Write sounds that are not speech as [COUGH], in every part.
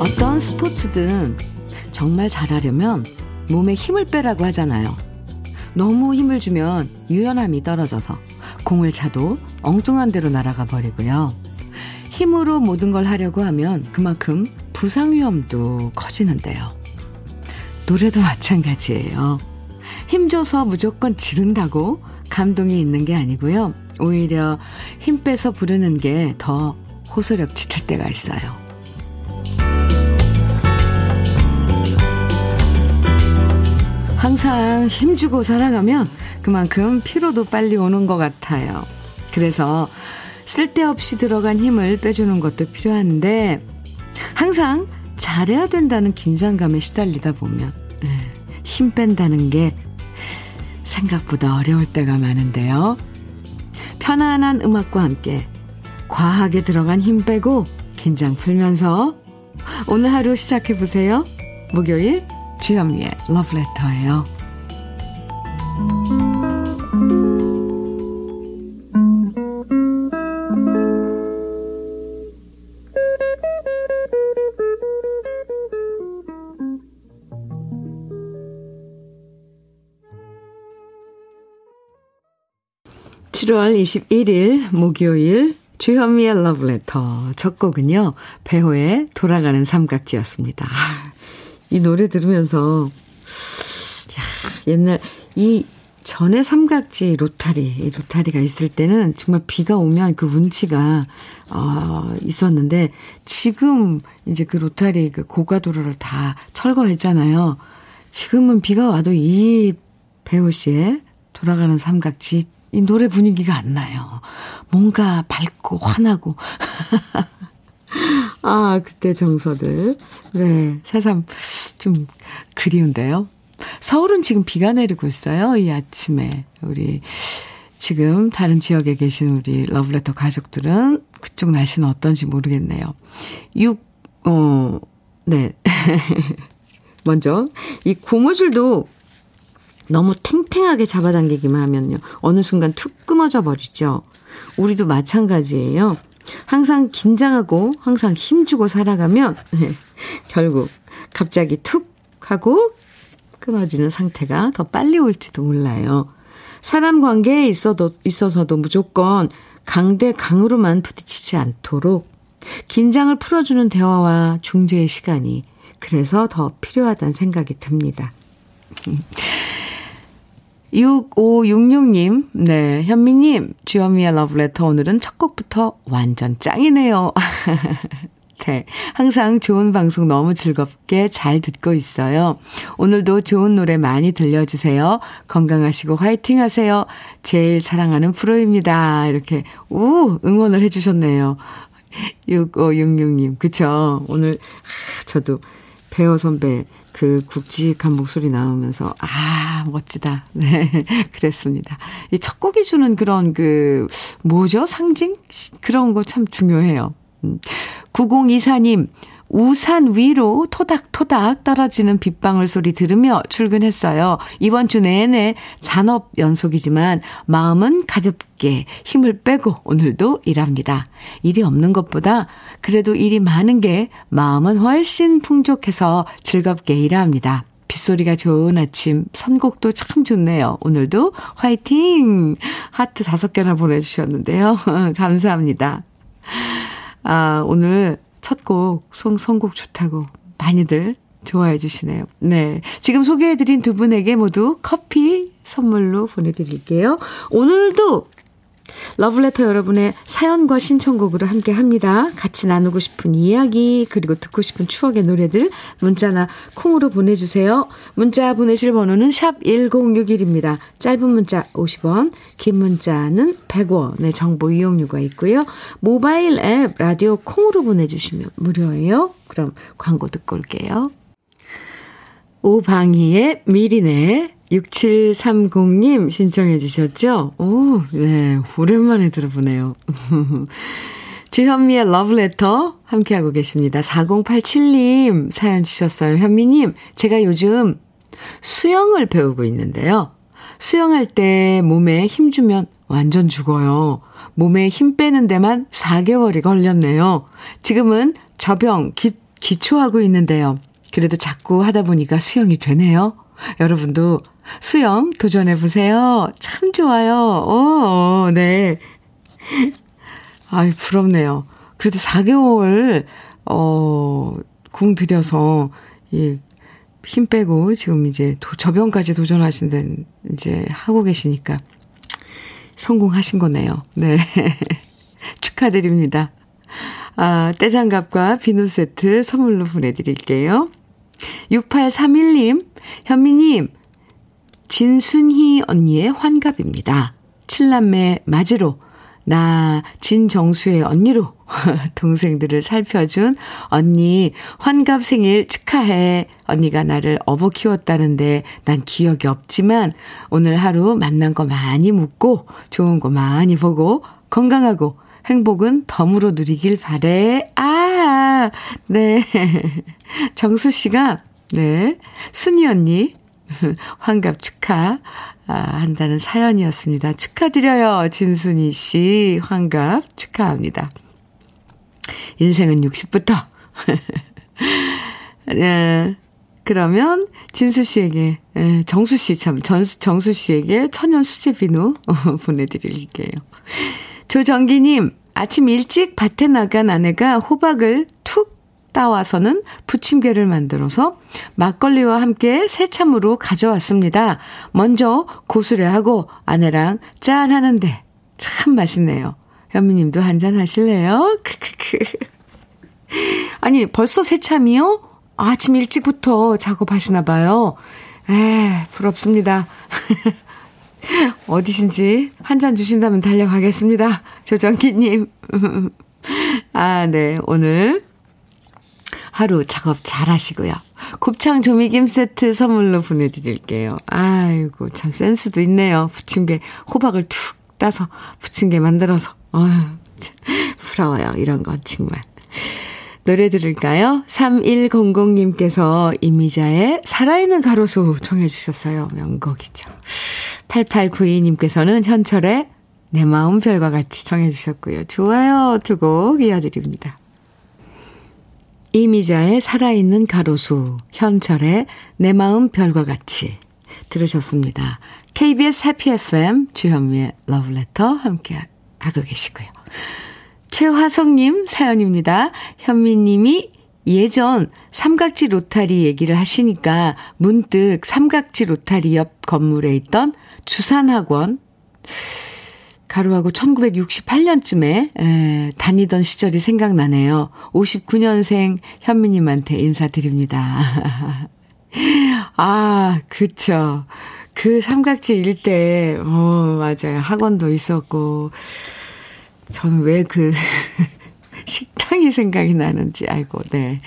어떤 스포츠든 정말 잘하려면 몸에 힘을 빼라고 하잖아요. 너무 힘을 주면 유연함이 떨어져서 공을 차도 엉뚱한 데로 날아가 버리고요. 힘으로 모든 걸 하려고 하면 그만큼 부상 위험도 커지는데요. 노래도 마찬가지예요. 힘줘서 무조건 지른다고 감동이 있는 게 아니고요. 오히려 힘 빼서 부르는 게 더 호소력 짙을 때가 있어요. 항상 힘주고 살아가면 그만큼 피로도 빨리 오는 것 같아요. 그래서 쓸데없이 들어간 힘을 빼주는 것도 필요한데 항상 잘해야 된다는 긴장감에 시달리다 보면 네, 힘 뺀다는 게 생각보다 어려울 때가 많은데요. 편안한 음악과 함께 과하게 들어간 힘 빼고 긴장 풀면서 오늘 하루 시작해 보세요. 목요일 주현미의 러브레터예요. 7월 21일 목요일 주현미의 러브레터 첫 곡은요. 배호의 돌아가는 삼각지였습니다. 이 노래 들으면서 야, 옛날 이 전에 삼각지 로타리, 이 로타리가 있을 때는 정말 비가 오면 그 운치가 어, 있었는데 지금 이제 그 로타리 그 고가도로를 다 철거했잖아요. 지금은 비가 와도 이 배우 씨의 돌아가는 삼각지 이 노래 분위기가 안 나요. 뭔가 밝고 환하고. [LAUGHS] 아, 그때 정서들. 네, 새삼 좀 그리운데요. 서울은 지금 비가 내리고 있어요. 이 아침에. 우리 지금 다른 지역에 계신 우리 러브레터 가족들은 그쪽 날씨는 어떤지 모르겠네요. 6, 어, 네. [LAUGHS] 먼저, 이 고무줄도 너무 탱탱하게 잡아당기기만 하면요. 어느 순간 툭 끊어져 버리죠. 우리도 마찬가지예요. 항상 긴장하고 항상 힘주고 살아가면 네, [LAUGHS] 결국 갑자기 툭 하고 끊어지는 상태가 더 빨리 올지도 몰라요. 사람 관계에 있어도, 있어서도 무조건 강대 강으로만 부딪히지 않도록 긴장을 풀어주는 대화와 중재의 시간이 그래서 더 필요하다는 생각이 듭니다. [LAUGHS] 6566님, 네, 현미님, 주현미의 러브레터 오늘은 첫 곡부터 완전 짱이네요. [LAUGHS] 네, 항상 좋은 방송 너무 즐겁게 잘 듣고 있어요. 오늘도 좋은 노래 많이 들려주세요. 건강하시고 화이팅 하세요. 제일 사랑하는 프로입니다. 이렇게, 오, 응원을 해주셨네요. 6566님, 그쵸. 오늘, 저도 배우 선배 그 굵직한 목소리 나오면서, 아, 멋지다. [LAUGHS] 네, 그랬습니다. 이 첫 곡이 주는 그런 그, 뭐죠? 상징? 그런 거 참 중요해요. 9024님, 음. 우산 위로 토닥토닥 떨어지는 빗방울 소리 들으며 출근했어요. 이번 주 내내 잔업 연속이지만 마음은 가볍게 힘을 빼고 오늘도 일합니다. 일이 없는 것보다 그래도 일이 많은 게 마음은 훨씬 풍족해서 즐겁게 일합니다. 빗소리가 좋은 아침 선곡도 참 좋네요. 오늘도 화이팅! 하트 다섯 개나 보내주셨는데요. [LAUGHS] 감사합니다. 아, 오늘 첫 곡, 송, 선곡 좋다고 많이들 좋아해 주시네요. 네. 지금 소개해드린 두 분에게 모두 커피 선물로 보내드릴게요. 오늘도 러브레터 여러분의 사연과 신청곡으로 함께 합니다. 같이 나누고 싶은 이야기, 그리고 듣고 싶은 추억의 노래들 문자나 콩으로 보내주세요. 문자 보내실 번호는 샵 1061입니다. 짧은 문자 50원, 긴 문자는 100원의 정보 이용료가 있고요. 모바일 앱 라디오 콩으로 보내주시면 무료예요. 그럼 광고 듣고 올게요. 오방희의 미리네 6730님 신청해 주셨죠? 오, 네. 오랜만에 들어보네요. [LAUGHS] 주현미의 러브레터 함께하고 계십니다. 4087님 사연 주셨어요. 현미님, 제가 요즘 수영을 배우고 있는데요. 수영할 때 몸에 힘 주면 완전 죽어요. 몸에 힘 빼는 데만 4개월이 걸렸네요. 지금은 저병 기, 기초하고 있는데요. 그래도 자꾸 하다 보니까 수영이 되네요. 여러분도 수영 도전해보세요. 참 좋아요. 오, 네. 아이, 부럽네요. 그래도 4개월, 어, 공 들여서, 이, 힘 빼고 지금 이제 도, 저병까지 도전하신 데 이제 하고 계시니까 성공하신 거네요. 네. [LAUGHS] 축하드립니다. 아, 떼장갑과 비누 세트 선물로 보내드릴게요. 6831님, 현미님, 진순희 언니의 환갑입니다. 칠남매 맞으로, 나 진정수의 언니로 [LAUGHS] 동생들을 살펴준 언니 환갑 생일 축하해. 언니가 나를 업어 키웠다는데 난 기억이 없지만 오늘 하루 만난 거 많이 묻고 좋은 거 많이 보고 건강하고 행복은 덤으로 누리길 바래. 아, 네. [LAUGHS] 정수 씨가, 네. 순이 언니, [LAUGHS] 환갑 축하, 아, 한다는 사연이었습니다. 축하드려요. 진순이 씨, 환갑 축하합니다. 인생은 60부터. [LAUGHS] 네. 그러면 진수 씨에게, 예, 정수 씨 참, 전수, 정수 씨에게 천연 수제 비누 [LAUGHS] 보내드릴게요. 조정기님, 아침 일찍 밭에 나간 아내가 호박을 툭 따와서는 부침개를 만들어서 막걸리와 함께 새참으로 가져왔습니다. 먼저 고수레하고 아내랑 짠 하는데 참 맛있네요. 현미님도 한잔 하실래요? 크크크. 아니, 벌써 새참이요? 아침 일찍부터 작업하시나 봐요. 에, 부럽습니다. [LAUGHS] 어디신지 한 잔 주신다면 달려가겠습니다. 조정기님. [LAUGHS] 아, 네. 오늘 하루 작업 잘 하시고요. 곱창 조미김 세트 선물로 보내드릴게요. 아이고, 참 센스도 있네요. 부침개, 호박을 툭 따서 부침개 만들어서. 어휴, 부러워요. 이런 건 정말. 노래 들을까요? 3100님께서 이미자의 살아있는 가로수 청해주셨어요. 명곡이죠. 8892님께서는 현철의 내 마음 별과 같이 청해주셨고요. 좋아요. 두 곡 이어드립니다. 이미자의 살아있는 가로수, 현철의 내 마음 별과 같이 들으셨습니다. KBS 해피 FM 주현미의 러브레터 함께 하고 계시고요. 최화성님 사연입니다. 현미님이 예전 삼각지 로타리 얘기를 하시니까 문득 삼각지 로타리 옆 건물에 있던 주산학원 가루하고 1968년쯤에 에, 다니던 시절이 생각나네요. 59년생 현미님한테 인사드립니다. [LAUGHS] 아, 그쵸. 그 삼각지 일대, 어, 맞아요. 학원도 있었고, 저는 왜 그 [LAUGHS] 식당이 생각이 나는지, 아이고, 네.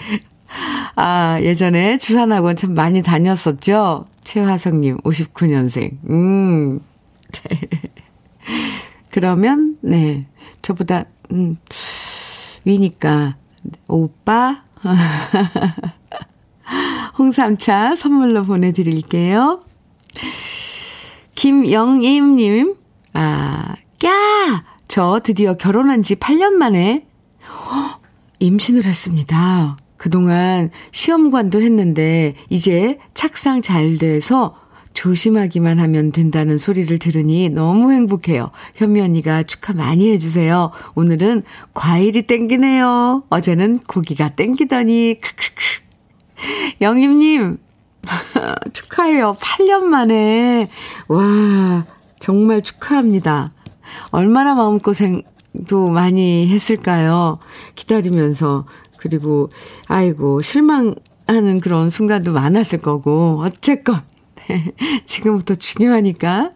아, 예전에 주산학원 참 많이 다녔었죠? 최화성님, 59년생. 음, [LAUGHS] 네. 그러면, 네. 저보다, 음, 위니까, 오빠, [LAUGHS] 홍삼차 선물로 보내드릴게요. 김영임님, 아, 까! 저 드디어 결혼한 지 8년 만에 [GASPS] 임신을 했습니다. 그동안 시험관도 했는데 이제 착상 잘 돼서 조심하기만 하면 된다는 소리를 들으니 너무 행복해요. 현미 언니가 축하 많이 해주세요. 오늘은 과일이 땡기네요. 어제는 고기가 땡기더니 크크크. 영임님 [LAUGHS] 축하해요. 8년 만에 와 정말 축하합니다. 얼마나 마음고생도 많이 했을까요? 기다리면서. 그리고, 아이고, 실망하는 그런 순간도 많았을 거고, 어쨌건, 네, [LAUGHS] 지금부터 중요하니까,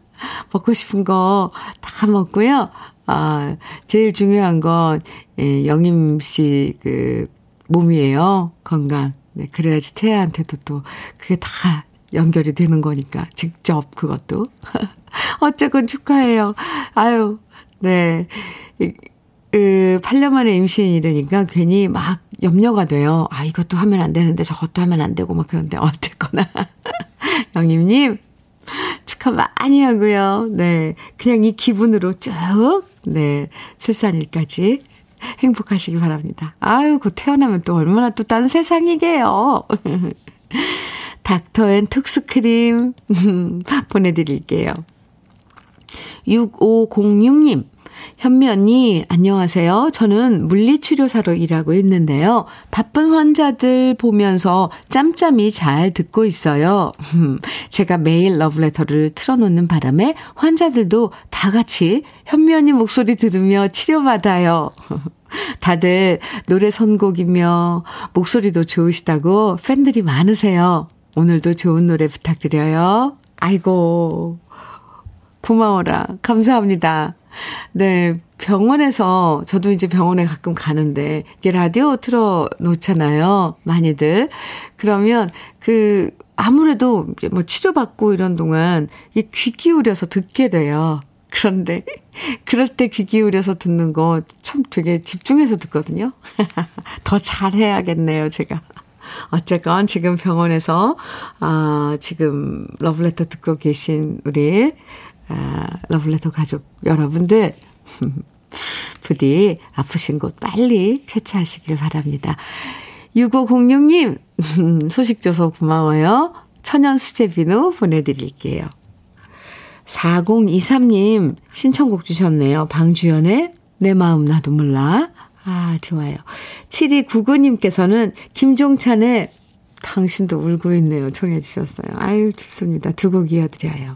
먹고 싶은 거 다 먹고요. 아, 제일 중요한 건, 예, 영임 씨, 그, 몸이에요. 건강. 네, 그래야지 태아한테도 또, 그게 다 연결이 되는 거니까. 직접 그것도. [LAUGHS] 어쨌건 축하해요. 아유, 네. 그 8년 만에 임신이라니까 괜히 막 염려가 돼요. 아, 이것도 하면 안 되는데 저것도 하면 안 되고 막 그런데 어쨌거나. [LAUGHS] 영임님, 축하 많이 하고요. 네. 그냥 이 기분으로 쭉, 네. 출산일까지 행복하시기 바랍니다. 아유, 곧 태어나면 또 얼마나 또 딴 세상이게요. [LAUGHS] 닥터 앤 톡스크림 [LAUGHS] 보내드릴게요. 6506님, 현미 언니, 안녕하세요. 저는 물리치료사로 일하고 있는데요. 바쁜 환자들 보면서 짬짬이 잘 듣고 있어요. 제가 매일 러브레터를 틀어놓는 바람에 환자들도 다 같이 현미 언니 목소리 들으며 치료받아요. [LAUGHS] 다들 노래 선곡이며 목소리도 좋으시다고 팬들이 많으세요. 오늘도 좋은 노래 부탁드려요. 아이고, 고마워라. 감사합니다. 네, 병원에서, 저도 이제 병원에 가끔 가는데, 이게 라디오 틀어 놓잖아요. 많이들. 그러면 그, 아무래도 뭐 치료받고 이런 동안 이귀 기울여서 듣게 돼요. 그런데, [LAUGHS] 그럴 때 귀 기울여서 듣는 거 참 되게 집중해서 듣거든요. [LAUGHS] 더 잘해야겠네요, 제가. 어쨌건 지금 병원에서, 아, 지금 러브레터 듣고 계신 우리 아, 러블레터 가족 여러분들, [LAUGHS] 부디 아프신 곳 빨리 쾌차하시길 바랍니다. 6506님, [LAUGHS] 소식 줘서 고마워요. 천연 수제 비누 보내드릴게요. 4023님, 신청곡 주셨네요. 방주연의 내 마음 나도 몰라. 아, 좋아요. 7299님께서는 김종찬의 당신도 울고 있네요. 청해 주셨어요. 아유, 좋습니다. 두 곡 이어드려요.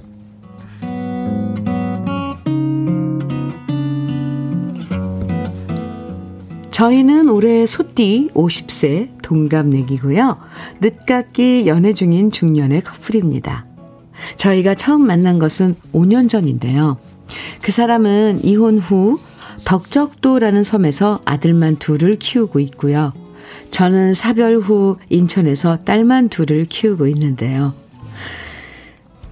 저희는 올해 소띠 50세 동갑내기고요. 늦깎이 연애 중인 중년의 커플입니다. 저희가 처음 만난 것은 5년 전인데요. 그 사람은 이혼 후 덕적도라는 섬에서 아들만 둘을 키우고 있고요. 저는 사별 후 인천에서 딸만 둘을 키우고 있는데요.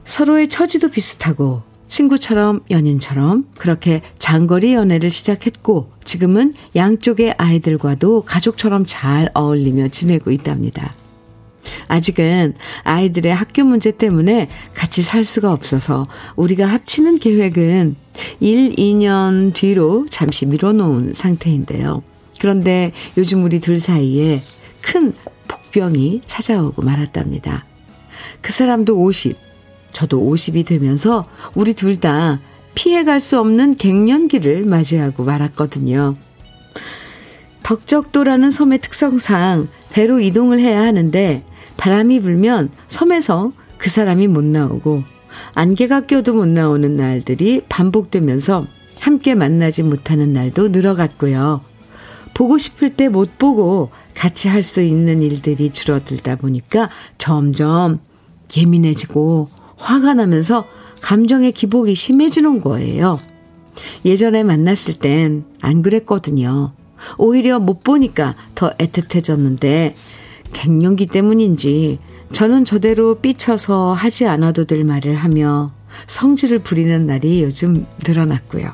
서로의 처지도 비슷하고 친구처럼 연인처럼 그렇게 장거리 연애를 시작했고 지금은 양쪽의 아이들과도 가족처럼 잘 어울리며 지내고 있답니다. 아직은 아이들의 학교 문제 때문에 같이 살 수가 없어서 우리가 합치는 계획은 1, 2년 뒤로 잠시 미뤄놓은 상태인데요. 그런데 요즘 우리 둘 사이에 큰 복병이 찾아오고 말았답니다. 그 사람도 50, 저도 50이 되면서 우리 둘 다 피해갈 수 없는 갱년기를 맞이하고 말았거든요. 덕적도라는 섬의 특성상 배로 이동을 해야 하는데 바람이 불면 섬에서 그 사람이 못 나오고 안개가 껴도 못 나오는 날들이 반복되면서 함께 만나지 못하는 날도 늘어갔고요. 보고 싶을 때 못 보고 같이 할 수 있는 일들이 줄어들다 보니까 점점 예민해지고 화가 나면서 감정의 기복이 심해지는 거예요. 예전에 만났을 땐 안 그랬거든요. 오히려 못 보니까 더 애틋해졌는데 갱년기 때문인지 저는 저대로 삐쳐서 하지 않아도 될 말을 하며 성질을 부리는 날이 요즘 늘어났고요.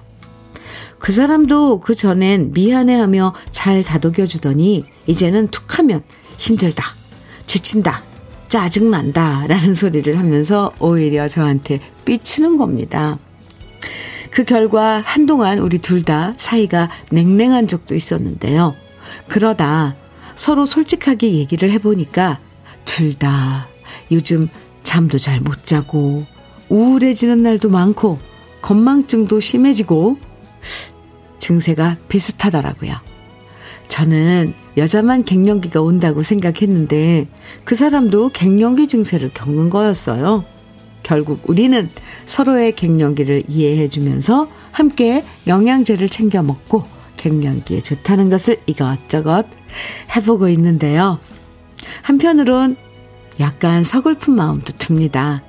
그 사람도 그 전엔 미안해하며 잘 다독여주더니 이제는 툭하면 힘들다, 지친다, 짜증난다 라는 [LAUGHS] 소리를 하면서 오히려 저한테 삐치는 겁니다. 그 결과 한동안 우리 둘 다 사이가 냉랭한 적도 있었는데요. 그러다 서로 솔직하게 얘기를 해보니까 둘 다 요즘 잠도 잘 못 자고 우울해지는 날도 많고 건망증도 심해지고 증세가 비슷하더라고요. 저는 여자만 갱년기가 온다고 생각했는데 그 사람도 갱년기 증세를 겪는 거였어요. 결국 우리는 서로의 갱년기를 이해해 주면서 함께 영양제를 챙겨 먹고 갱년기에 좋다는 것을 이것저것 해보고 있는데요. 한편으론 약간 서글픈 마음도 듭니다.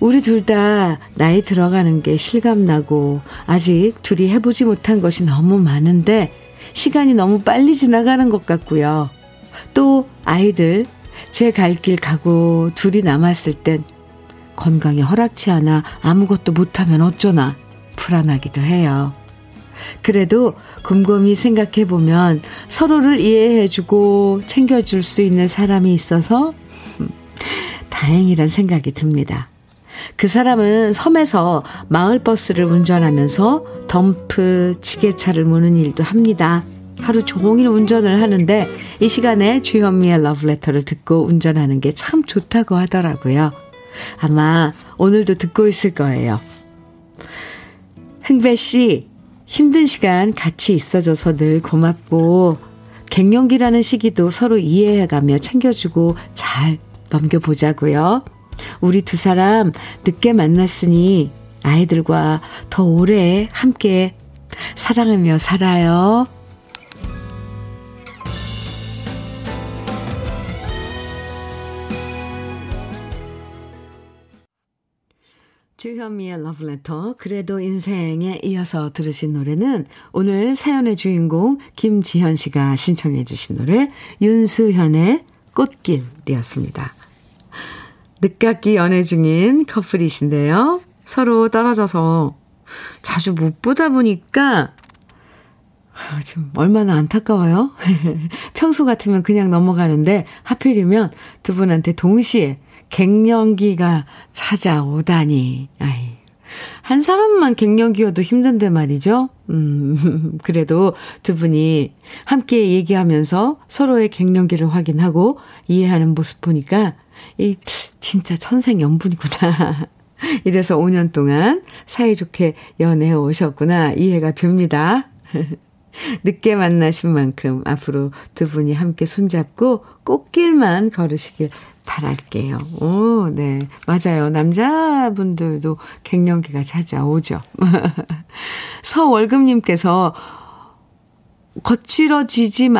우리 둘 다 나이 들어가는 게 실감나고 아직 둘이 해보지 못한 것이 너무 많은데 시간이 너무 빨리 지나가는 것 같고요. 또 아이들 제 갈 길 가고 둘이 남았을 땐 건강이 허락치 않아 아무것도 못하면 어쩌나 불안하기도 해요. 그래도 곰곰이 생각해보면 서로를 이해해주고 챙겨줄 수 있는 사람이 있어서 다행이란 생각이 듭니다. 그 사람은 섬에서 마을버스를 운전하면서 덤프, 지게차를 모는 일도 합니다. 하루 종일 운전을 하는데 이 시간에 주현미의 러브레터를 듣고 운전하는 게 참 좋다고 하더라고요. 아마 오늘도 듣고 있을 거예요. 흥배 씨, 힘든 시간 같이 있어줘서 늘 고맙고, 갱년기라는 시기도 서로 이해해가며 챙겨주고 잘 넘겨보자고요. 우리 두 사람 늦게 만났으니 아이들과 더 오래 함께 사랑하며 살아요. 주현미의 러브레터 그래도 인생에 이어서 들으신 노래는 오늘 사연의 주인공 김지현 씨가 신청해 주신 노래 윤수현의 꽃길이었습니다. 늦깎이 연애 중인 커플이신데요. 서로 떨어져서 자주 못 보다 보니까 아, 좀 얼마나 안타까워요. [LAUGHS] 평소 같으면 그냥 넘어가는데 하필이면 두 분한테 동시에 갱년기가 찾아오다니. 아이. 한 사람만 갱년기여도 힘든데 말이죠. 음, [LAUGHS] 그래도 두 분이 함께 얘기하면서 서로의 갱년기를 확인하고 이해하는 모습 보니까 이 진짜 천생연분이구나. [LAUGHS] 이래서 5년 동안 사이좋게 연애해 오셨구나. 이해가 됩니다. [LAUGHS] 늦게 만나신 만큼 앞으로 두 분이 함께 손잡고 꽃길만 걸으시길 바랄게요. 오, 네. 맞아요. 남자분들도 갱년기가 찾아오죠. [LAUGHS] 서월금님께서 거칠어지지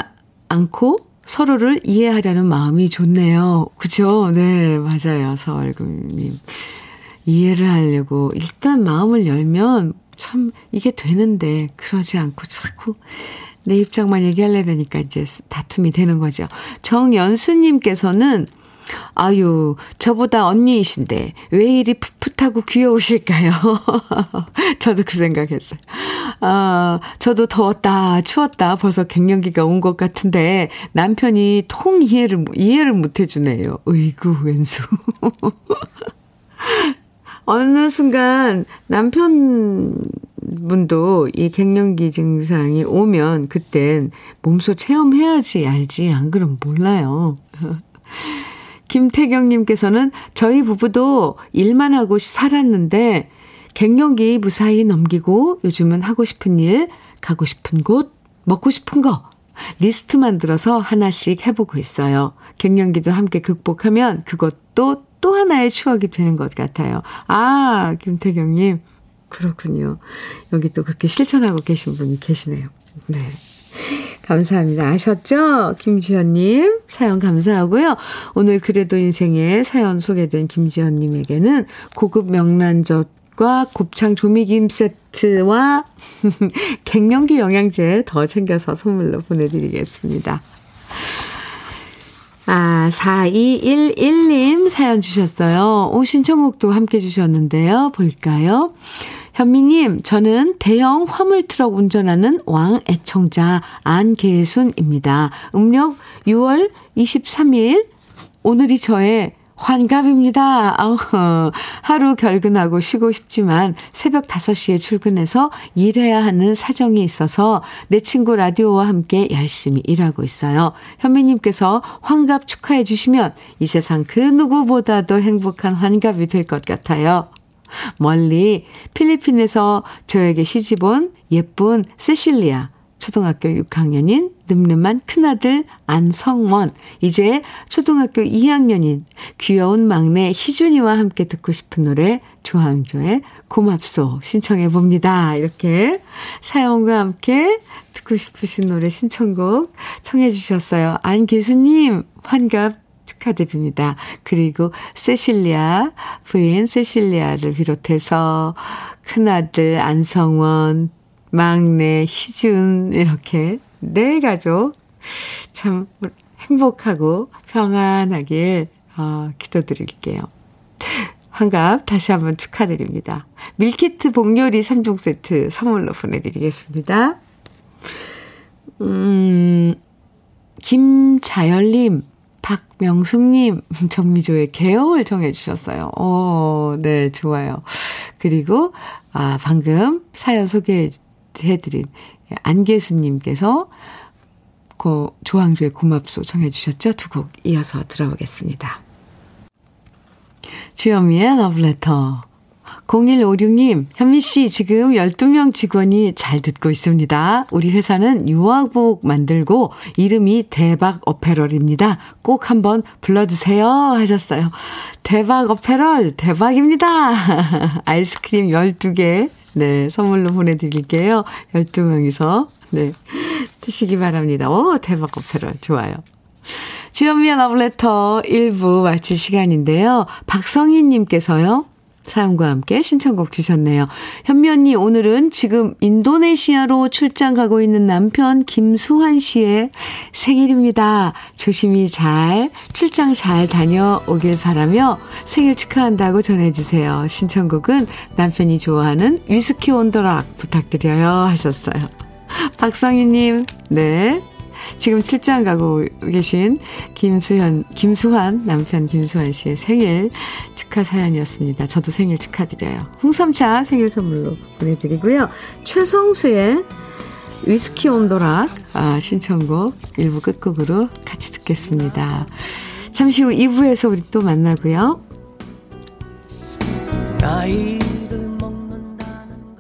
않고 서로를 이해하려는 마음이 좋네요. 그죠? 네, 맞아요. 서월금님. 이해를 하려고 일단 마음을 열면 참 이게 되는데 그러지 않고 자꾸 내 입장만 얘기하려 되니까 이제 다툼이 되는 거죠. 정연수님께서는 아유, 저보다 언니이신데 왜 이리 풋풋하고 귀여우실까요? [LAUGHS] 저도 그 생각했어요. 아, 저도 더웠다, 추웠다, 벌써 갱년기가 온 것 같은데 남편이 통 이해를, 이해를 못 해주네요. 으이구, 왼수. [LAUGHS] 어느 순간 남편분도 이 갱년기 증상이 오면 그땐 몸소 체험해야지 알지. 안 그럼 몰라요. [LAUGHS] 김태경님께서는 저희 부부도 일만 하고 살았는데 갱년기 무사히 넘기고 요즘은 하고 싶은 일, 가고 싶은 곳, 먹고 싶은 거 리스트 만들어서 하나씩 해보고 있어요. 갱년기도 함께 극복하면 그것도 또 하나의 추억이 되는 것 같아요. 아, 김태경님. 그렇군요. 여기 또 그렇게 실천하고 계신 분이 계시네요. 네. 감사합니다. 아셨죠? 김지현님, 사연 감사하고요. 오늘 그래도 인생에 사연 소개된 김지현님에게는 고급 명란젓과 곱창 조미김 세트와 [LAUGHS] 갱년기 영양제 더 챙겨서 선물로 보내드리겠습니다. 아, 4211님 사연 주셨어요. 오 신청곡도 함께 주셨는데요. 볼까요? 현미님, 저는 대형 화물트럭 운전하는 왕 애청자 안계순입니다. 음력 6월 23일, 오늘이 저의 환갑입니다. 아우, 하루 결근하고 쉬고 싶지만 새벽 5시에 출근해서 일해야 하는 사정이 있어서 내 친구 라디오와 함께 열심히 일하고 있어요. 현미님께서 환갑 축하해 주시면 이 세상 그 누구보다도 행복한 환갑이 될 것 같아요. 멀리 필리핀에서 저에게 시집 온 예쁜 세실리아 초등학교 6학년인 늠름한 큰아들 안성원, 이제 초등학교 2학년인 귀여운 막내 희준이와 함께 듣고 싶은 노래 조항조의 고맙소 신청해 봅니다. 이렇게 사연과 함께 듣고 싶으신 노래 신청곡 청해 주셨어요. 안계수님 환갑 축하드립니다. 그리고 세실리아, 부인 세실리아를 비롯해서 큰아들 안성원, 막내 희준 이렇게 네 가족 참 행복하고 평안하길 어, 기도드릴게요. 환갑 다시 한번 축하드립니다. 밀키트 복요리 3종 세트 선물로 보내드리겠습니다. 음, 김자열님, 박명숙님, [LAUGHS] 정미조의 개월 정해주셨어요. 오, 네, 좋아요. 그리고, 아, 방금 사연 소개해드린 안계수님께서 고, 조항조의 고맙소 정해주셨죠? 두 곡 이어서 들어보겠습니다. 주현미의 러브레터. 0156님, 현미 씨, 지금 12명 직원이 잘 듣고 있습니다. 우리 회사는 유아복 만들고 이름이 대박 어페럴입니다. 꼭 한번 불러주세요. 하셨어요. 대박 어페럴, 대박입니다. [LAUGHS] 아이스크림 12개, 네, 선물로 보내드릴게요. 12명이서, 네, 드시기 바랍니다. 오, 대박 어페럴, 좋아요. 주현미의 러브레터 1부 마칠 시간인데요. 박성희님께서요. 사연과 함께 신청곡 주셨네요. 현미 언니, 오늘은 지금 인도네시아로 출장 가고 있는 남편 김수환 씨의 생일입니다. 조심히 잘, 출장 잘 다녀오길 바라며 생일 축하한다고 전해주세요. 신청곡은 남편이 좋아하는 위스키 온더락 부탁드려요. 하셨어요. 박성희님, 네. 지금 출장 가고 계신 김수현, 김수환, 남편 김수환 씨의 생일 축하 사연이었습니다. 저도 생일 축하드려요. 홍삼차 생일 선물로 보내드리고요. 최성수의 위스키 온도락 아, 신청곡 일부 끝곡으로 같이 듣겠습니다. 잠시 후 2부에서 우리 또 만나고요. 나이를 먹는다는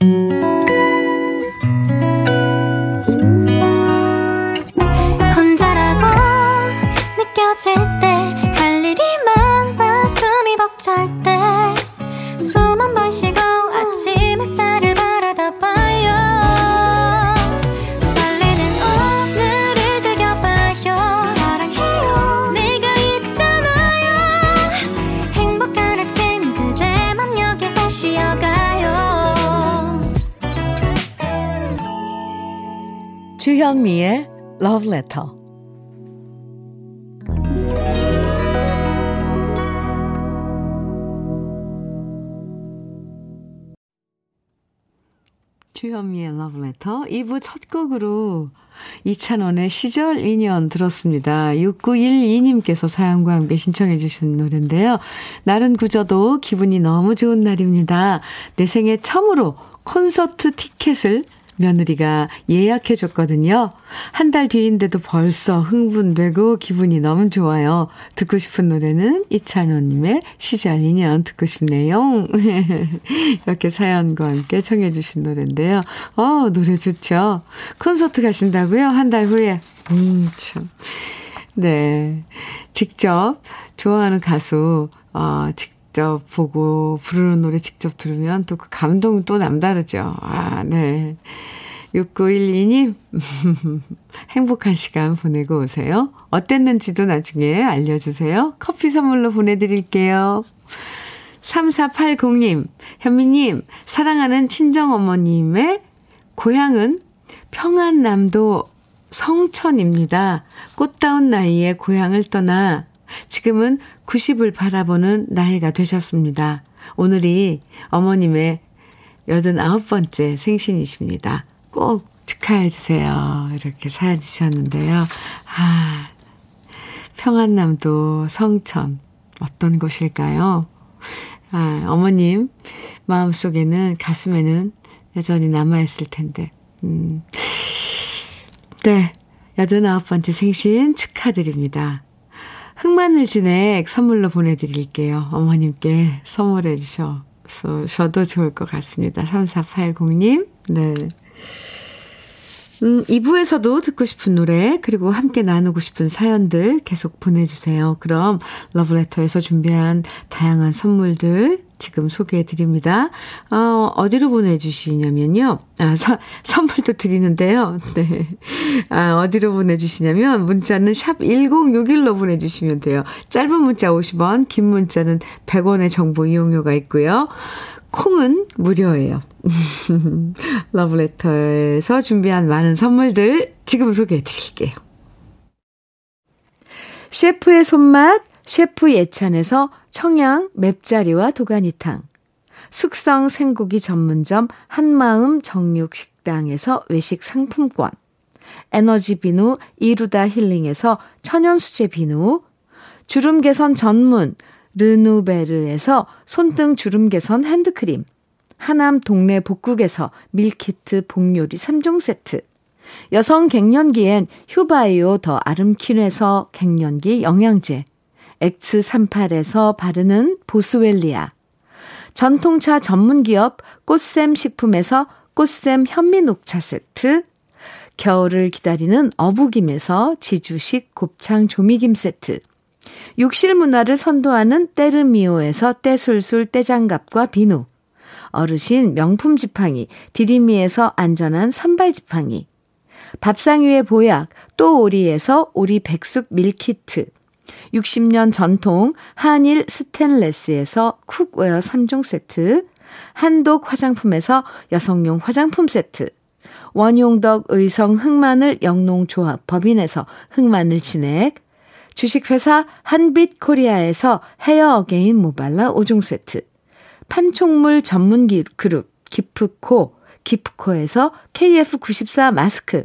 건 주현미의 Love Letter. 주현미의 Love Letter 2부 첫 곡으로 이찬원의 시절 인연 들었습니다. 6912님께서 사연과 함께 신청해 주신 노래인데요. 날은 굳어도 기분이 너무 좋은 날입니다. 내 생애 처음으로 콘서트 티켓을 며느리가 예약해 줬거든요. 한 달 뒤인데도 벌써 흥분되고 기분이 너무 좋아요. 듣고 싶은 노래는 이찬호님의 시절 인연 듣고 싶네요. [LAUGHS] 이렇게 사연과 함께 청해 주신 노래인데요. 어, 노래 좋죠. 콘서트 가신다고요? 한 달 후에. 음, 참. 네. 직접 좋아하는 가수, 어, 직접 보고 부르는 노래 직접 들으면 또 그 감동은 또 남다르죠. 아, 네. 6912님, [LAUGHS] 행복한 시간 보내고 오세요. 어땠는지도 나중에 알려주세요. 커피 선물로 보내드릴게요. 3480님, 현미님, 사랑하는 친정어머님의 고향은 평안남도 성천입니다. 꽃다운 나이에 고향을 떠나 지금은 90을 바라보는 나이가 되셨습니다. 오늘이 어머님의 89번째 생신이십니다. 꼭 축하해 주세요. 이렇게 사연 주셨는데요. 아, 평안남도 성천. 어떤 곳일까요? 아, 어머님 마음속에는, 가슴에는 여전히 남아 있을 텐데. 음. 네. 89번째 생신 축하드립니다. 흑마늘 진액 선물로 보내드릴게요. 어머님께 선물해 주셔도 좋을 것 같습니다. 3480님. 네. 음, 2부에서도 듣고 싶은 노래, 그리고 함께 나누고 싶은 사연들 계속 보내주세요. 그럼 러브레터에서 준비한 다양한 선물들 지금 소개해 드립니다. 어, 어디로 보내주시냐면요. 아, 서, 선물도 드리는데요. [LAUGHS] 네. 아, 어디로 보내주시냐면, 문자는 샵 1061로 보내주시면 돼요. 짧은 문자 50원, 긴 문자는 100원의 정보 이용료가 있고요. 콩은 무료예요. [LAUGHS] 러브레터에서 준비한 많은 선물들 지금 소개해 드릴게요. 셰프의 손맛, 셰프 예찬에서 청양 맵자리와 도가니탕. 숙성 생고기 전문점 한마음 정육식당에서 외식 상품권. 에너지 비누 이루다 힐링에서 천연수제 비누. 주름 개선 전문 르누베르에서 손등 주름 개선 핸드크림. 하남 동네 복국에서 밀키트 복요리 3종 세트. 여성 갱년기엔 휴바이오 더 아름퀸에서 갱년기 영양제. X38에서 바르는 보스웰리아. 전통차 전문기업 꽃샘 식품에서 꽃샘 현미녹차 세트. 겨울을 기다리는 어부김에서 지주식 곱창 조미김 세트. 욕실 문화를 선도하는 때르미오에서 때술술 때장갑과 비누. 어르신 명품 지팡이 디디미에서 안전한 삼발 지팡이. 밥상 위의 보약 또 오리에서 오리 백숙 밀키트. 60년 전통 한일 스텐레스에서 cookware 3종 세트, 한독 화장품에서 여성용 화장품 세트, 원용덕 의성 흑마늘 영농조합 법인에서 흑마늘 진액, 주식회사 한빛 코리아에서 헤어 어게인 모발라 5종 세트, 판촉물 전문 그룹 기프코, 기프코에서 KF94 마스크,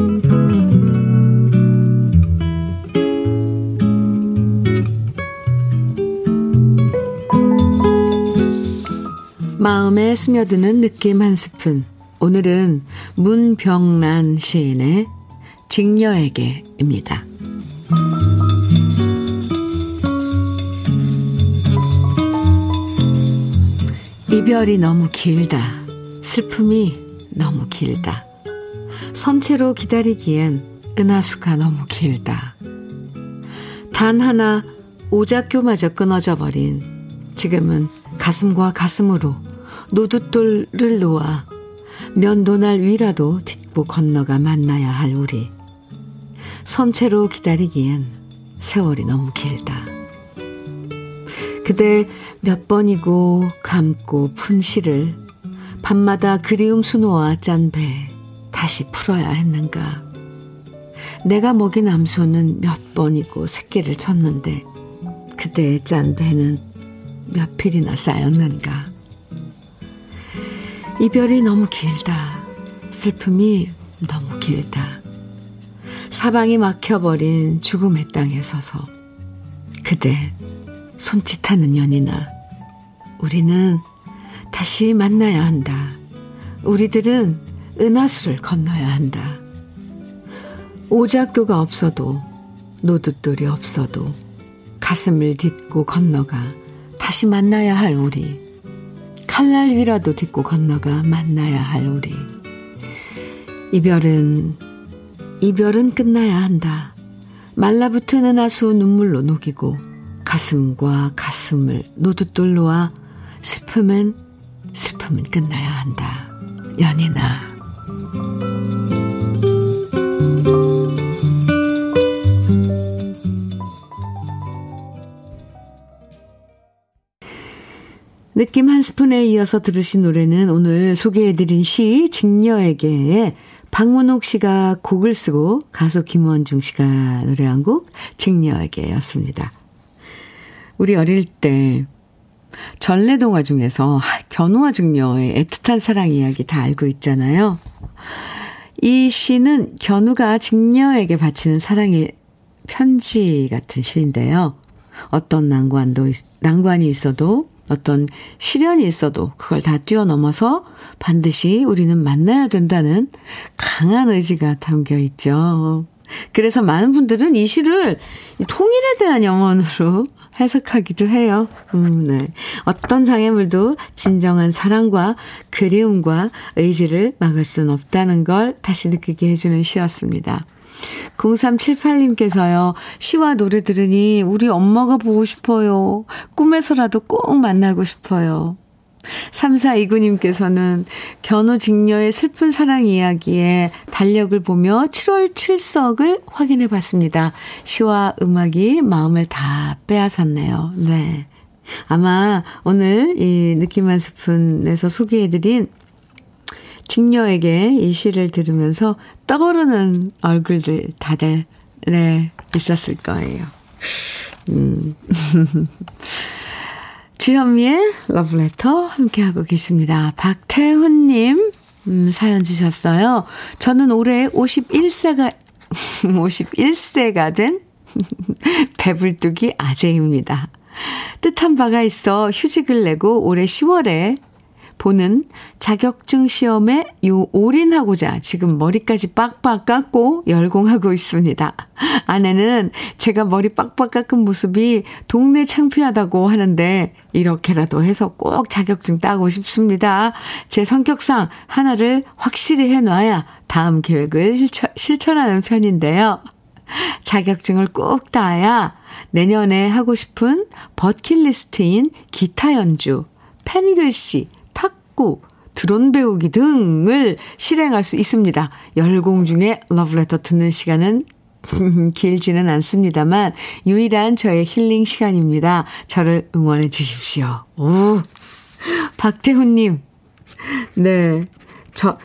마음에 스며드는 느낌 한 스푼. 오늘은 문병란 시인의 직녀에게입니다. 이별이 너무 길다. 슬픔이 너무 길다. 선체로 기다리기엔 은하수가 너무 길다. 단 하나 오작교마저 끊어져 버린 지금은 가슴과 가슴으로 노두돌을 놓아 면도날 위라도 딛고 건너가 만나야 할 우리. 선체로 기다리기엔 세월이 너무 길다. 그대 몇 번이고 감고 푼 시를 밤마다 그리움 수놓아 짠 배 다시 풀어야 했는가. 내가 먹인 암소는 몇 번이고 새끼를 쳤는데 그대의 짠 배는 몇 필이나 쌓였는가. 이별이 너무 길다. 슬픔이 너무 길다. 사방이 막혀버린 죽음의 땅에 서서 그대 손짓하는 연이나 우리는 다시 만나야 한다. 우리들은 은하수를 건너야 한다. 오작교가 없어도 노둣돌이 없어도 가슴을 딛고 건너가 다시 만나야 할 우리. 칼날 위라도 딛고 건너가 만나야 할 우리. 이별은, 이별은 끝나야 한다. 말라붙은 은하수 눈물로 녹이고 가슴과 가슴을 노두돌 놓아 슬픔은, 슬픔은 끝나야 한다. 연인아. 느낌 한 스푼에 이어서 들으신 노래는 오늘 소개해드린 시 직녀에게 박문옥 씨가 곡을 쓰고 가수 김원중 씨가 노래한 곡 직녀에게였습니다. 우리 어릴 때 전래동화 중에서 견우와 직녀의 애틋한 사랑 이야기 다 알고 있잖아요. 이 시는 견우가 직녀에게 바치는 사랑의 편지 같은 시인데요. 어떤 난관도, 난관이 있어도 어떤 시련이 있어도 그걸 다 뛰어넘어서 반드시 우리는 만나야 된다는 강한 의지가 담겨 있죠. 그래서 많은 분들은 이 시를 통일에 대한 영혼으로 [LAUGHS] 해석하기도 해요. 음, 네. 어떤 장애물도 진정한 사랑과 그리움과 의지를 막을 수는 없다는 걸 다시 느끼게 해주는 시였습니다. 0378님께서요, 시와 노래 들으니 우리 엄마가 보고 싶어요. 꿈에서라도 꼭 만나고 싶어요. 3429님께서는 견우직녀의 슬픈 사랑 이야기에 달력을 보며 7월 7석을 확인해 봤습니다. 시와 음악이 마음을 다 빼앗았네요. 네. 아마 오늘 이 느낌 한 스푼에서 소개해드린 직녀에게 이 시를 들으면서 떠오르는 얼굴들 다들, 네, 있었을 거예요. 음. [LAUGHS] 주현미의 러브레터 함께하고 계십니다. 박태훈님, 음, 사연 주셨어요. 저는 올해 51세가, 51세가 [LAUGHS] 된 [LAUGHS] 배불뚝이 아재입니다. 뜻한 바가 있어 휴직을 내고 올해 10월에 보는 자격증 시험에 요 올인하고자 지금 머리까지 빡빡 깎고 열공하고 있습니다. 아내는 제가 머리 빡빡 깎은 모습이 동네 창피하다고 하는데 이렇게라도 해서 꼭 자격증 따고 싶습니다. 제 성격상 하나를 확실히 해놔야 다음 계획을 실천하는 편인데요. 자격증을 꼭 따야 내년에 하고 싶은 버킷리스트인 기타 연주, 펜글씨, 탁구, 드론 배우기 등을 실행할 수 있습니다. 열공 중에 러브레터 듣는 시간은 [LAUGHS] 길지는 않습니다만 유일한 저의 힐링 시간입니다. 저를 응원해 주십시오. 오, 박태훈 님. 네. 저,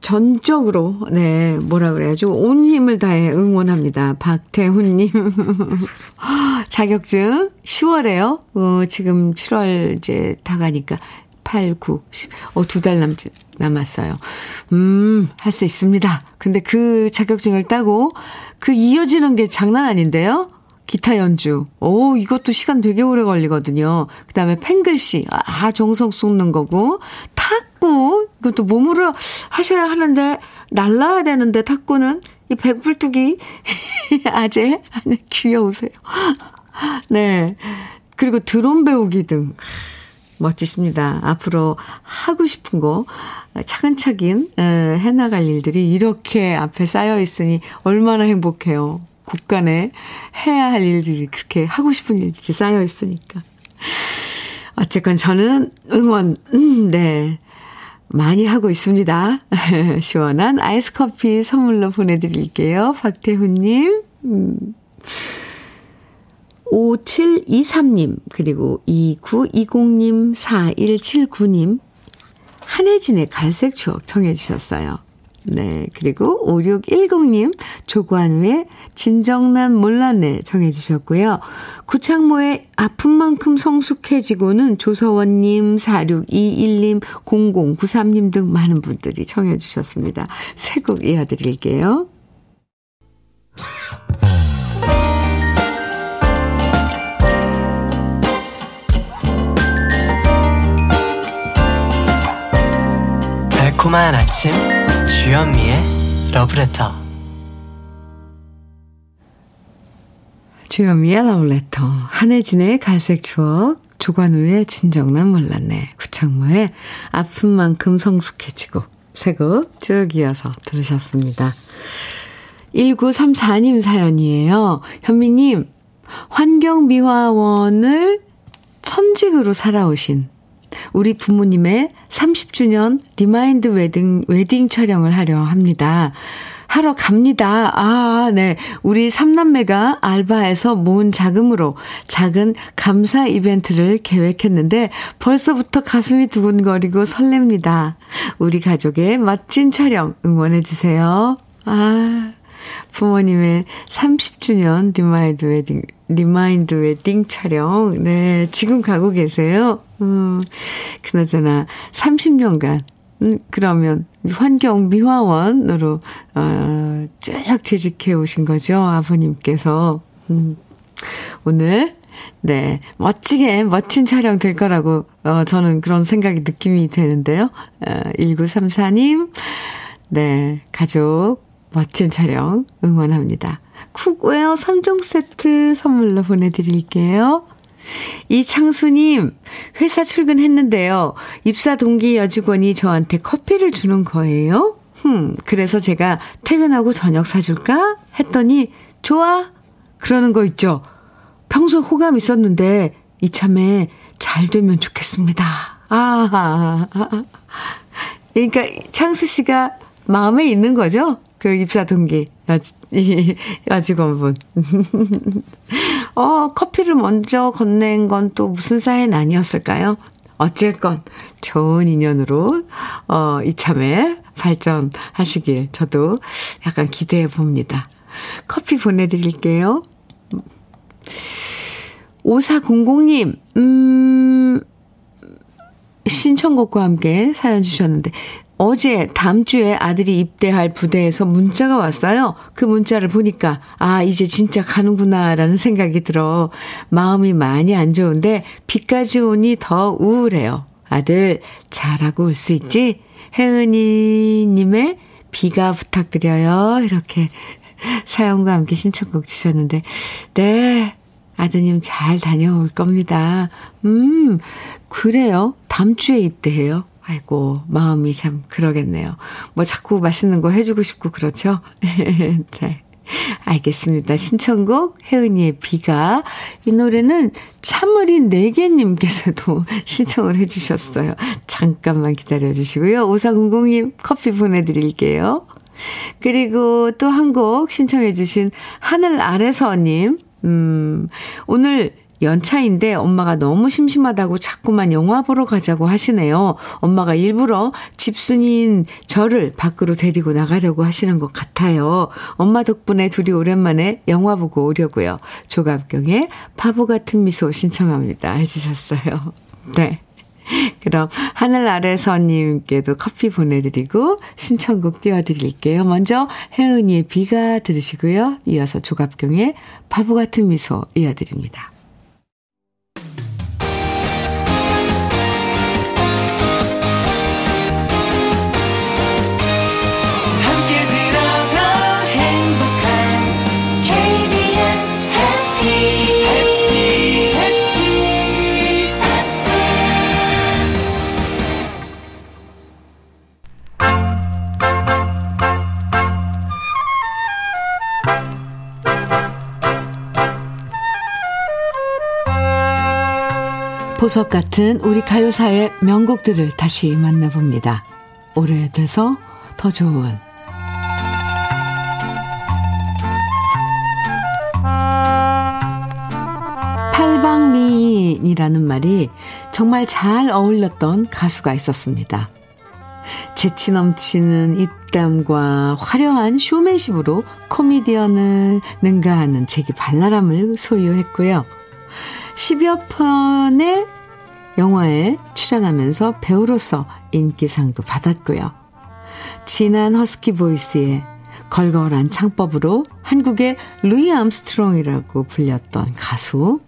전적으로, 네, 뭐라 그래야죠. 온 힘을 다해 응원합니다. 박태훈 님. [LAUGHS] 자격증 10월에요. 어, 지금 7월 이제 다 가니까 8, 9, 10. 어, 두 달 남짓 남았어요. 음, 할 수 있습니다. 근데 그 자격증을 따고 그 이어지는 게 장난 아닌데요? 기타 연주. 오, 이것도 시간 되게 오래 걸리거든요. 그 다음에 펜글씨. 아, 정성 쏟는 거고. 탁구. 이것도 몸으로 하셔야 하는데, 날라야 되는데, 탁구는. 이 백불뚝이. [LAUGHS] 아재. 네, 귀여우세요. [LAUGHS] 네. 그리고 드론 배우기 등. 멋지십니다. 앞으로 하고 싶은 거 차근차근 해나갈 일들이 이렇게 앞에 쌓여 있으니 얼마나 행복해요. 국간에 해야 할 일들이 그렇게 하고 싶은 일들이 쌓여 있으니까. 어쨌건 저는 응원, 음, 네. 많이 하고 있습니다. [LAUGHS] 시원한 아이스 커피 선물로 보내드릴게요. 박태훈님. 음. 5723님, 그리고 2920님, 4179님, 한혜진의 갈색 추억 청해주셨어요. 네. 그리고 5610님, 조관우의 진정난 몰랐네 정해주셨고요. 구창모의 아픈 만큼 성숙해지고는 조서원님, 4621님, 0093님 등 많은 분들이 청해주셨습니다. 새 곡 이어드릴게요. 달콤한 아침 주현미의 러브레터. 주현미의 러브레터. 한혜진의 갈색 추억. 조관우의 진정 난 몰랐네. 구창모의 아픈 만큼 성숙해지고. 세 곡 쭉 이어서 들으셨습니다. 1934님 사연이에요. 현미님 환경미화원을 천직으로 살아오신 우리 부모님의 30주년 remind wedding, wedding 촬영을 하려 합니다. 하러 갑니다. 아, 네. 우리 삼남매가 알바에서 모은 자금으로 작은 감사 이벤트를 계획했는데 벌써부터 가슴이 두근거리고 설렙니다. 우리 가족의 멋진 촬영 응원해주세요. 아, 부모님의 30주년 remind wedding, remind wedding 촬영. 네, 지금 가고 계세요. 음, 그나저나 30년간, 음, 그러면 환경 미화원으로, 어, 쭉 재직해 오신 거죠. 아버님께서. 음. 오늘 네, 멋지게 멋진 촬영 될 거라고 어, 저는 그런 생각이 느낌이 되는데요. 어, 1934님, 네, 가족 멋진 촬영 응원합니다. cookware 3종 세트 선물로 보내드릴게요. 이창수님, 회사 출근했는데요. 입사 동기 여직원이 저한테 커피를 주는 거예요. 흠, 그래서 제가 퇴근하고 저녁 사줄까? 했더니, 좋아. 그러는 거 있죠. 평소 호감 있었는데, 이참에 잘 되면 좋겠습니다. 아, 그러니까 창수 씨가 마음에 있는 거죠? 그 입사 동기, 여, 여직원분. [LAUGHS] [LAUGHS] 어, 커피를 먼저 건넨 건 또 무슨 사연 아니었을까요? 어쨌건 좋은 인연으로, 어, 이참에 발전하시길 저도 약간 기대해 봅니다. 커피 보내드릴게요. 5400님, 음, 신청곡과 함께 사연 주셨는데, 어제 다음 주에 아들이 입대할 부대에서 문자가 왔어요. 그 문자를 보니까 아 이제 진짜 가는구나라는 생각이 들어 마음이 많이 안 좋은데 비까지 오니 더 우울해요. 아들 잘하고 올 수 있지? 혜은이 님의 비가 부탁드려요. 이렇게 사연과 함께 신청곡 주셨는데 네. 아드님 잘 다녀올 겁니다. 음, 그래요. 다음 주에 입대해요. 아이고, 마음이 참 그러겠네요. 뭐 자꾸 맛있는 거 해주고 싶고 그렇죠? [LAUGHS] 네. 알겠습니다. 신청곡 혜은이의 비가 이 노래는 참으린 네개님께서도 [LAUGHS] 신청을 해주셨어요. 잠깐만 기다려주시고요. 5400님 커피 보내드릴게요. 그리고 또 한 곡 신청해주신 하늘 아래서님 음 오늘 연차인데 엄마가 너무 심심하다고 자꾸만 영화 보러 가자고 하시네요. 엄마가 일부러 집순이인 저를 밖으로 데리고 나가려고 하시는 것 같아요. 엄마 덕분에 둘이 오랜만에 영화 보고 오려고요. 조갑경의 바보 같은 미소 신청합니다. 해주셨어요. [LAUGHS] 네. 그럼 하늘 아래서님께도 커피 보내드리고 신청곡 띄워드릴게요. 먼저 혜은이의 비가 들으시고요. 이어서 조갑경의 바보 같은 미소 이어드립니다. 보석 같은 우리 가요사의 명곡들을 다시 만나봅니다. 오래돼서 더 좋은 팔방미인이라는 말이 정말 잘 어울렸던 가수가 있었습니다. 재치 넘치는 입담과 화려한 쇼맨십으로 코미디언을 능가하는 재기 발랄함을 소유했고요. 10여 편의 영화에 출연하면서 배우로서 인기상도 받았고요. 진한 husky voice에 걸걸한 창법으로 한국의 루이 암스트롱이라고 불렸던 가수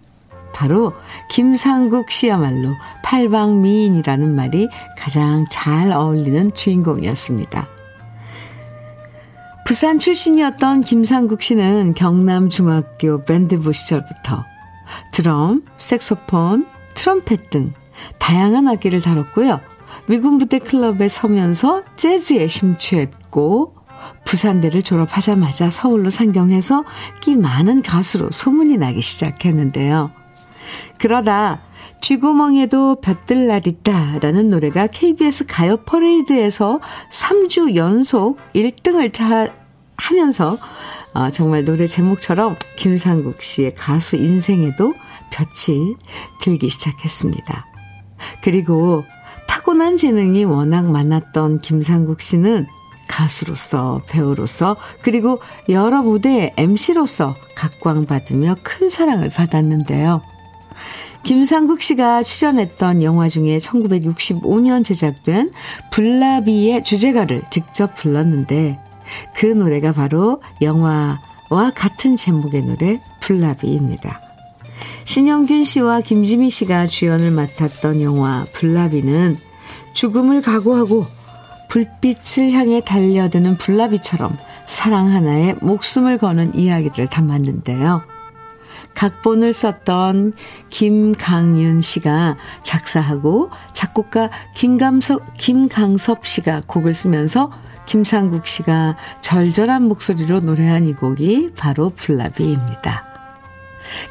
바로 김상국 씨야말로 팔방미인이라는 말이 가장 잘 어울리는 주인공이었습니다. 부산 출신이었던 김상국 씨는 경남중학교 밴드부 시절부터 드럼, 색소폰, 트럼펫 등 다양한 악기를 다뤘고요. 미군 부대 클럽에 서면서 재즈에 심취했고 부산대를 졸업하자마자 서울로 상경해서 끼 많은 가수로 소문이 나기 시작했는데요. 그러다 쥐구멍에도 볕 들 날 있다라는 노래가 KBS 가요 퍼레이드에서 3주 연속 1등을 차, 하면서 어, 정말 노래 제목처럼 김상국 씨의 가수 인생에도 볕이 들기 시작했습니다. 그리고 타고난 재능이 워낙 많았던 김상국 씨는 가수로서, 배우로서, 그리고 여러 무대의 MC로서 각광받으며 큰 사랑을 받았는데요. 김상국 씨가 출연했던 영화 중에 1965년 제작된 블라비의 주제가를 직접 불렀는데 그 노래가 바로 영화와 같은 제목의 노래 블라비입니다. 신영균 씨와 김지미 씨가 주연을 맡았던 영화 블라비는 죽음을 각오하고 불빛을 향해 달려드는 블라비처럼 사랑 하나에 목숨을 거는 이야기를 담았는데요. 각본을 썼던 김강윤 씨가 작사하고 작곡가 김감석, 김강섭 씨가 곡을 쓰면서 김상국 씨가 절절한 목소리로 노래한 이 곡이 바로 불나비입니다.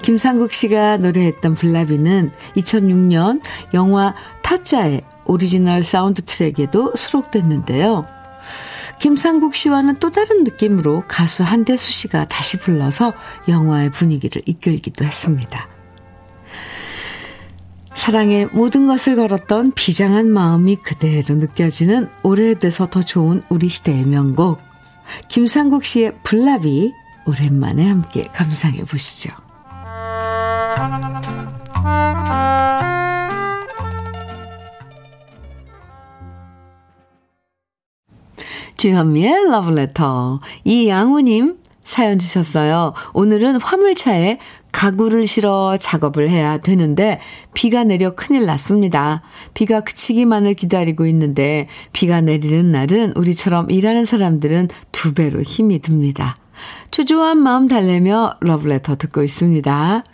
김상국 씨가 노래했던 불나비는 2006년 영화 타짜의 오리지널 사운드 트랙에도 수록됐는데요. 김상국 씨와는 또 다른 느낌으로 가수 한대수 씨가 다시 불러서 영화의 분위기를 이끌기도 했습니다. 사랑의 모든 것을 걸었던 비장한 마음이 그대로 느껴지는 오래돼서 더 좋은 우리 시대의 명곡 김상국 씨의 블라비 오랜만에 함께 감상해 보시죠. 주현미의 러브레터. 이양우님 사연 주셨어요. 오늘은 화물차에 가구를 실어 작업을 해야 되는데 비가 내려 큰일 났습니다. 비가 그치기만을 기다리고 있는데 비가 내리는 날은 우리처럼 일하는 사람들은 두 배로 힘이 듭니다. 초조한 마음 달래며 러브레터 듣고 있습니다.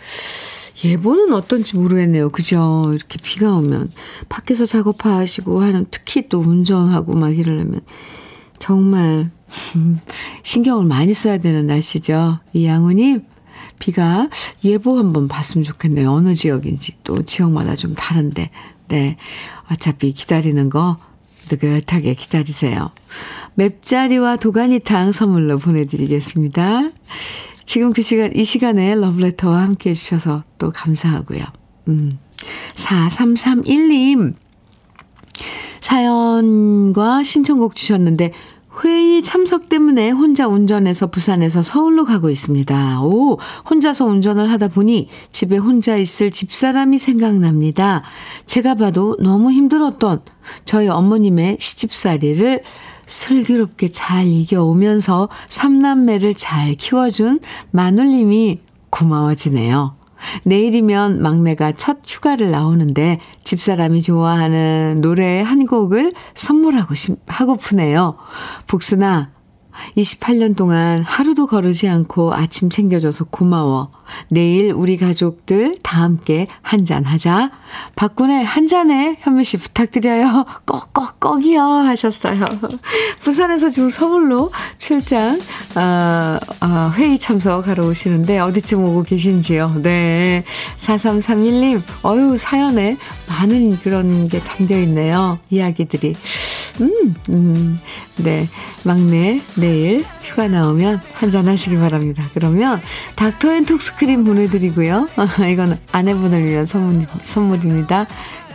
예보는 어떤지 모르겠네요. 그죠? 이렇게 비가 오면 밖에서 작업하시고 하는 특히 또 운전하고 막 이러려면 정말 음, 신경을 많이 써야 되는 날씨죠. 이양우님, 비가 예보 한번 봤으면 좋겠네요. 어느 지역인지 또 지역마다 좀 다른데. 네. 어차피 기다리는 거 느긋하게 기다리세요. 맵자리와 도가니탕 선물로 보내드리겠습니다. 지금 그 시간, 이 시간에 러브레터와 함께 해주셔서 또 감사하고요. 음. 4331님. 사연과 신청곡 주셨는데 회의 참석 때문에 혼자 운전해서 부산에서 서울로 가고 있습니다. 오, 혼자서 운전을 하다 보니 집에 혼자 있을 집사람이 생각납니다. 제가 봐도 너무 힘들었던 저희 어머님의 시집살이를 슬기롭게 잘 이겨오면서 삼남매를 잘 키워준 마눌님이 고마워지네요. 내일이면 막내가 첫 휴가를 나오는데 집사람이 좋아하는 노래 한 곡을 선물하고 싶, 하고프네요. 복순아, 28년 동안 하루도 거르지 않고 아침 챙겨줘서 고마워. 내일 우리 가족들 다 함께 한잔 하자. 박군의 한 잔에 현미 씨 부탁드려요. [LAUGHS] 꼭꼭꼭이요 하셨어요. [LAUGHS] 부산에서 지금 서울로 출장 어, 어, 회의 참석하러 오시는데 어디쯤 오고 계신지요? 네. 4331님, 어유 사연에 많은 그런 게 담겨 있네요. 이야기들이. 음, 음, 네. 막내 내일 휴가 나오면 한잔 하시기 바랍니다. 그러면 닥터 앤 톡스크림 보내드리고요. [LAUGHS] 이건 아내분을 위한 선물, 선물입니다.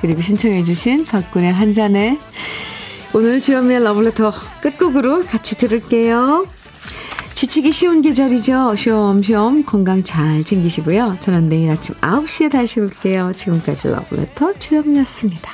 그리고 신청해주신 박군의 한 잔에 오늘 주현미의 러브레터 끝곡으로 같이 들을게요. 지치기 쉬운 계절이죠. 쉬엄쉬엄 건강 잘 챙기시고요. 저는 내일 아침 9시에 다시 올게요. 지금까지 러브레터 주현미였습니다.